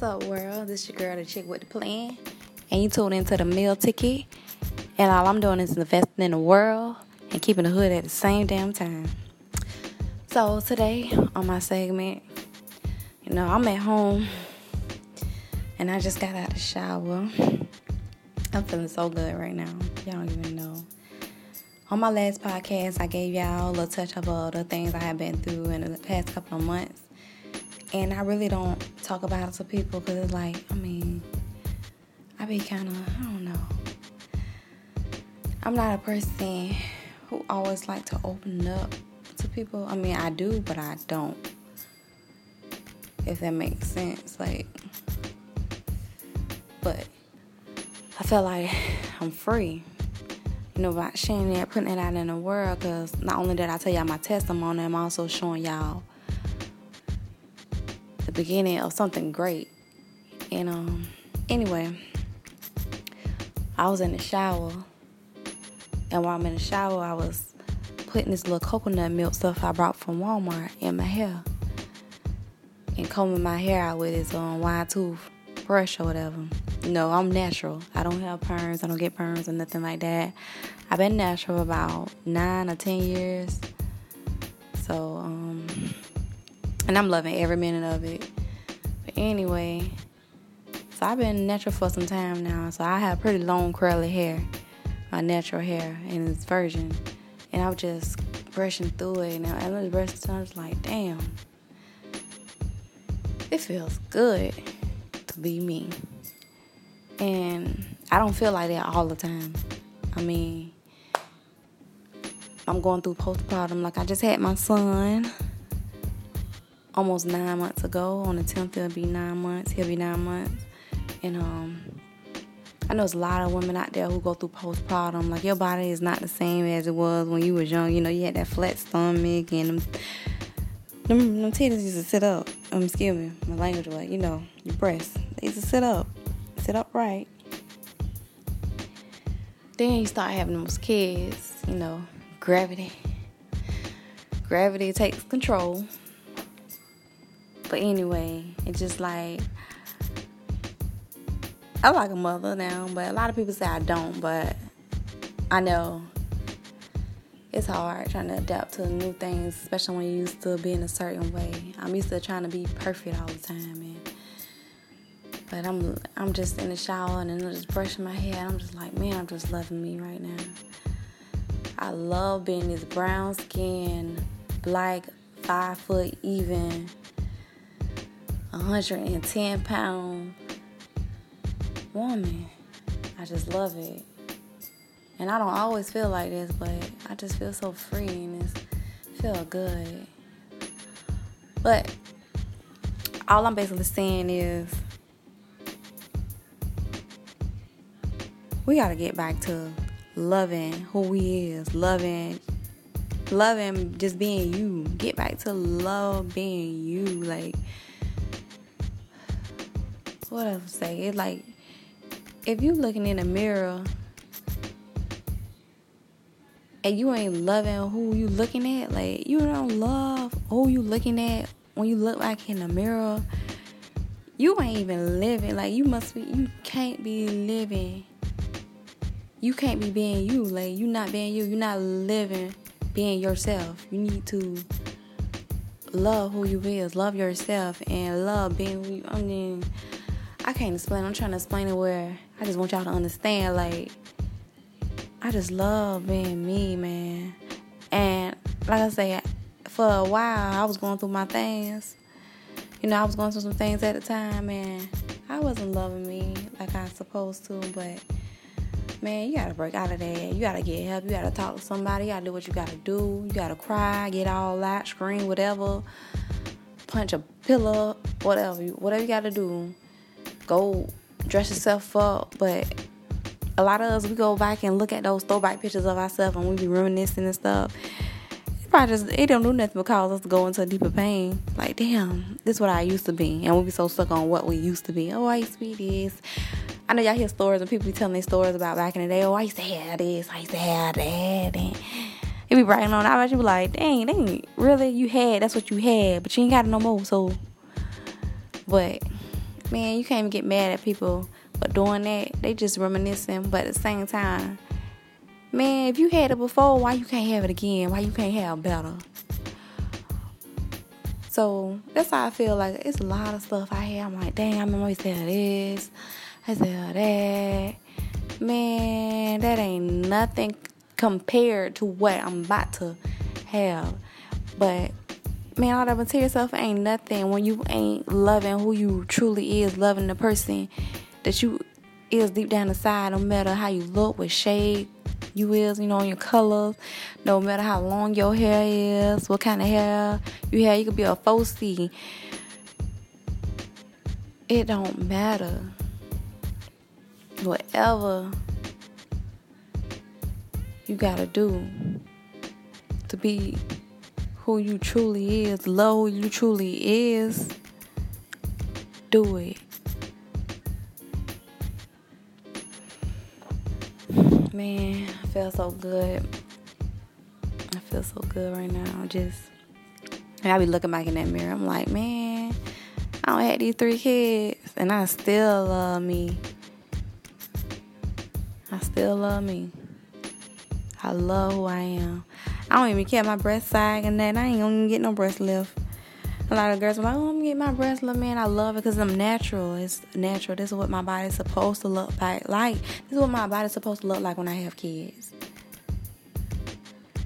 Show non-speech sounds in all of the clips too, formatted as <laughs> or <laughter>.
What's up, world? This your girl, the chick with the plan, and you tuned into the meal ticket. And all I'm doing is investing in the world and keeping the hood at the same damn time. So today on my segment, you know, I'm at home and I just got out of the shower. I'm feeling so good right now. Y'all don't even know. On my last podcast, I gave y'all a little touch of all the things I have been through in the past couple of months. And I really don't talk about it to people because it's like, I mean, I be kind of, I don't know. I'm not a person who always like to open up to people. I mean, I do, but I don't. If that makes sense. Like, but I feel like I'm free. You know, by sharing that, putting it out in the world, because not only did I tell y'all my testimony, I'm also showing y'all beginning of something great. And um, anyway, I was in the shower, and while I'm in the shower, I was putting this little coconut milk stuff I brought from Walmart in my hair, and combing my hair out with this um, wide tooth brush or whatever. No, I'm natural. I don't have perms. I don't get perms or nothing like that. I've been natural about nine or ten years. So, um, and I'm loving every minute of it. But anyway, so I've been natural for some time now. So I have pretty long curly hair, my natural hair, and it's virgin. And I was just brushing through it, and I was brushing, I was like, damn, it feels good to be me. And I don't feel like that all the time. I mean, I'm going through postpartum. Like I just had my son almost nine months ago. On the 10th, it'll be nine months. He'll be nine months. And um, I know there's a lot of women out there who go through postpartum. Like your body is not the same as it was when you was young. You know, you had that flat stomach and them, them, them titties used to sit up. Um, excuse me, my language was, you know, your breasts. They used to sit up, sit upright. Then you start having those kids, you know, gravity. Gravity takes control. But anyway, it's just like I'm like a mother now, but a lot of people say I don't, but I know it's hard trying to adapt to new things, especially when you're used to being a certain way. I'm used to trying to be perfect all the time, and but I'm I'm just in the shower and I'm just brushing my hair. I'm just like, man, I'm just loving me right now. I love being this brown skin, black, five foot even, 110 pound woman. I just love it. And I don't always feel like this, but I just feel so free and it's feel good. But all I'm basically saying is we gotta get back to loving who we is, loving loving just being you. Get back to love being you. Like what else say? It's like if you looking in a mirror and you ain't loving who you looking at, like you don't love who you looking at when you look like in the mirror, you ain't even living. Like you must be you can't be living. You can't be being you. Like you not being you. You're not living being yourself. You need to love who you is, love yourself and love being who you I mean I can't explain. I'm trying to explain it where I just want y'all to understand like I just love being me, man. And like I say, for a while, I was going through my things. You know, I was going through some things at the time, and I wasn't loving me like I was supposed to. But man, you gotta break out of that. You gotta get help. You gotta talk to somebody. You gotta do what you gotta do. You gotta cry, get all out, scream, whatever. Punch a pillow, whatever. Whatever you gotta do. Go dress yourself up, but a lot of us we go back and look at those throwback pictures of ourselves and we be reminiscing and stuff. It probably just it don't do nothing but cause us to go into deeper pain. Like, damn, this is what I used to be. And we be so stuck on what we used to be. Oh, I used to be this. I know y'all hear stories and people be telling their stories about back in the day. Oh, I used to have this, I used to have that. And it be bragging on. I bet you be like, dang, dang, really? You had, that's what you had, but you ain't got it no more. So, but man, you can't even get mad at people for doing that. They just reminiscing, but at the same time, man, if you had it before, why you can't have it again? Why you can't have better? So that's how I feel like it's a lot of stuff I have. I'm like, dang, I remember I used to have this, I used to that. Man, that ain't nothing compared to what I'm about to have. But man, all that material stuff ain't nothing when you ain't loving who you truly is, loving the person that you is deep down inside, no matter how you look, with shade you is, you know, your colors, no matter how long your hair is, what kind of hair you have, you could be a 4C. It don't matter. Whatever you gotta do to be who you truly is, love who you truly is, do it. Man, I feel so good. I feel so good right now. Just, I be looking back in that mirror. I'm like, man, I don't have these three kids, and I still love me. I still love me. I love who I am. I don't even care my breast sagging that. I ain't gonna get no breast lift. A lot of girls are like, oh, I'm gonna get my breast lift, man. I love it because I'm natural. It's natural. This is what my body's supposed to look like. Like, this is what my body's supposed to look like when I have kids.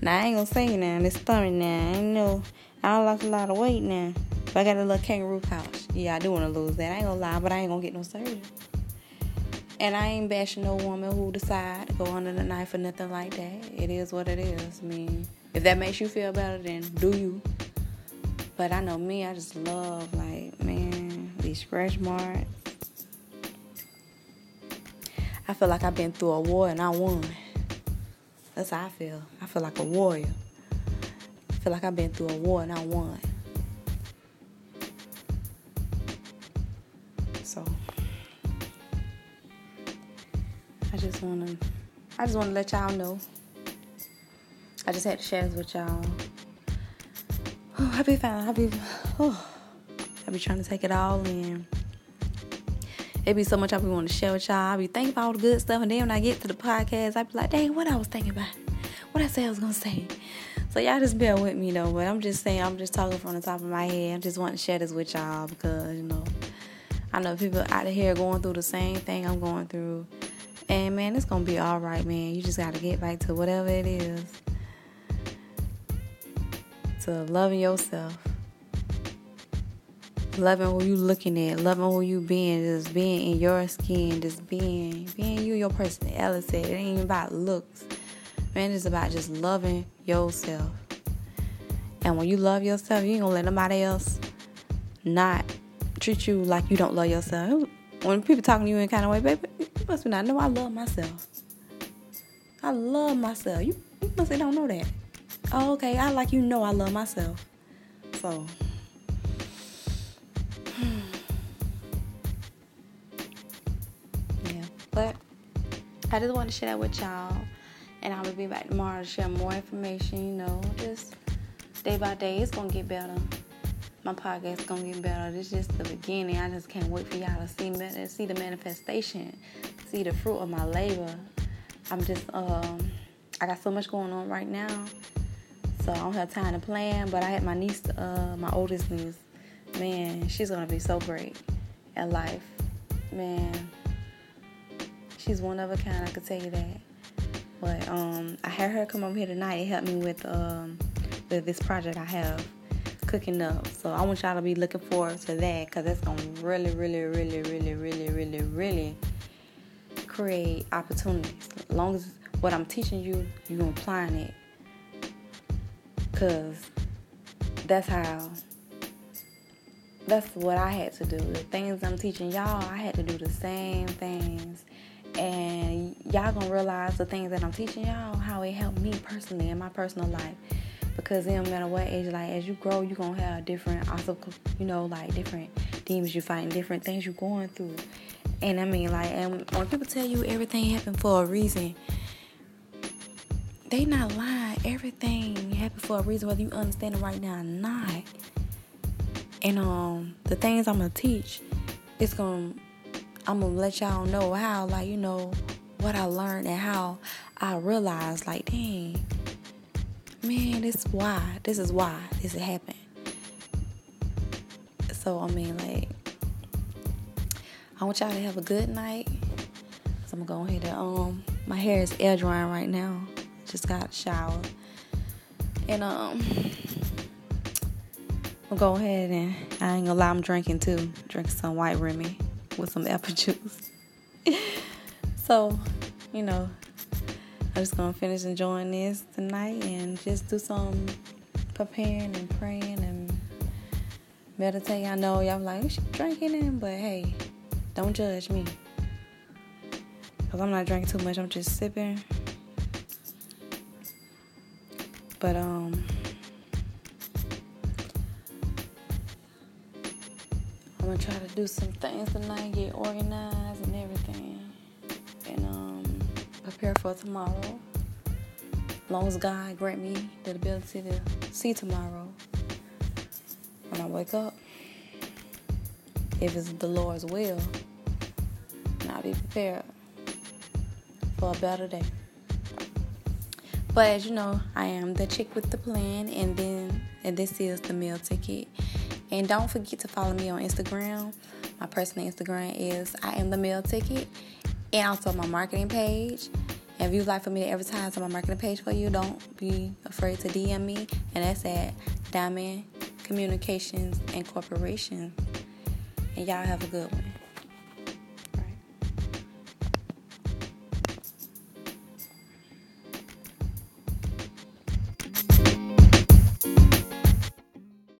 Now, I ain't gonna say now, this stomach now. I know I don't lost a lot of weight now. But I got a little kangaroo pouch. Yeah, I do wanna lose that. I ain't gonna lie, but I ain't gonna get no surgery. And I ain't bashing no woman who decide to go under the knife or nothing like that. It is what it is. I mean, if that makes you feel better, then do you. But I know me, I just love, like, man, these scratch marks. I feel like I've been through a war and I won. That's how I feel. I feel like a warrior. I feel like I've been through a war and I won. Just wanna I just wanna let y'all know. I just had to share this with y'all. Oh, I be fine. I be oh I be trying to take it all in. It be so much I be want to share with y'all. I be thinking about all the good stuff, and then when I get to the podcast, I be like, dang, what I was thinking about, what I said I was gonna say. So y'all just bear with me though. But I'm just saying, I'm just talking from the top of my head. I'm just wanting to share this with y'all because you know, I know people out of here going through the same thing I'm going through, and man, it's gonna be all right, man. You just gotta get back to whatever it is, to loving yourself loving who you looking at, loving who you being, just being in your skin, just being being you, your personality. It ain't about looks. Man, it's about just loving yourself. And when you love yourself, you ain't gonna let nobody else not treat you like you don't love yourself. When people talking to you in kind of way, baby, you must not know I love myself. I love myself. You, you must say don't know that. Oh, okay. I like you know I love myself. So <sighs> yeah. But I just want to share that with y'all. And I will be back tomorrow to share more information, you know, just day by day. It's going to get better. My podcast is going to get better. This is just the beginning. I just can't wait for y'all to see, see the manifestation, see the fruit of my labor. I'm just, um, I got so much going on right now. So I don't have time to plan. But I had my niece, uh, my oldest niece. Man, she's to be so great at life. Man, she's one of a kind. I could tell you that. But um, I had her come over here tonight and help me with um, this project I have cooking up. So I want y'all to be looking forward to that because that's gonna really, really, really, really, really, really, really create opportunities. As long as what I'm teaching you, you're gonna apply it. Cause that's how that's what I had to do. The things I'm teaching y'all, I had to do the same things and y'all gonna realize the things that I'm teaching y'all how it helped me personally in my personal life because no matter what age like as you grow you're gonna have different also you know like different demons you're fighting different things you're going through and I mean like and when people tell you everything happened for a reason they not lying everything happened for a reason whether you understand it right now or not and um the things I'm gonna teach it's gonna I'm gonna let y'all know how like you know what I learned and how I realized like dang man this is why this is why this happened. So I mean like I want y'all to have a good night. So I'm gonna go ahead and um my hair is air drying right now. Just got showered. And um I'm gonna go ahead and I ain't gonna lie, I'm drinking too. Drinking some white Remy with some apple <laughs> juice. so, you know, I'm just gonna finish enjoying this tonight and just do some preparing and praying and meditate. I know y'all like, she drinking in, but hey, don't judge me. Cause I'm not drinking too much, I'm just sipping. But um I'm gonna try to do some things tonight, get organized and everything, and um, prepare for tomorrow. As long as God grant me the ability to see tomorrow when I wake up, if it's the Lord's will, I'll be prepared for a better day. But as you know, I am the chick with the plan, and then and this is the meal ticket. And don't forget to follow me on Instagram. My personal Instagram is I am the meal ticket, and also my marketing page. And if you'd like for me to advertise on my marketing page for you, don't be afraid to DM me. And that's at Diamond Communications and Corporation. And y'all have a good one.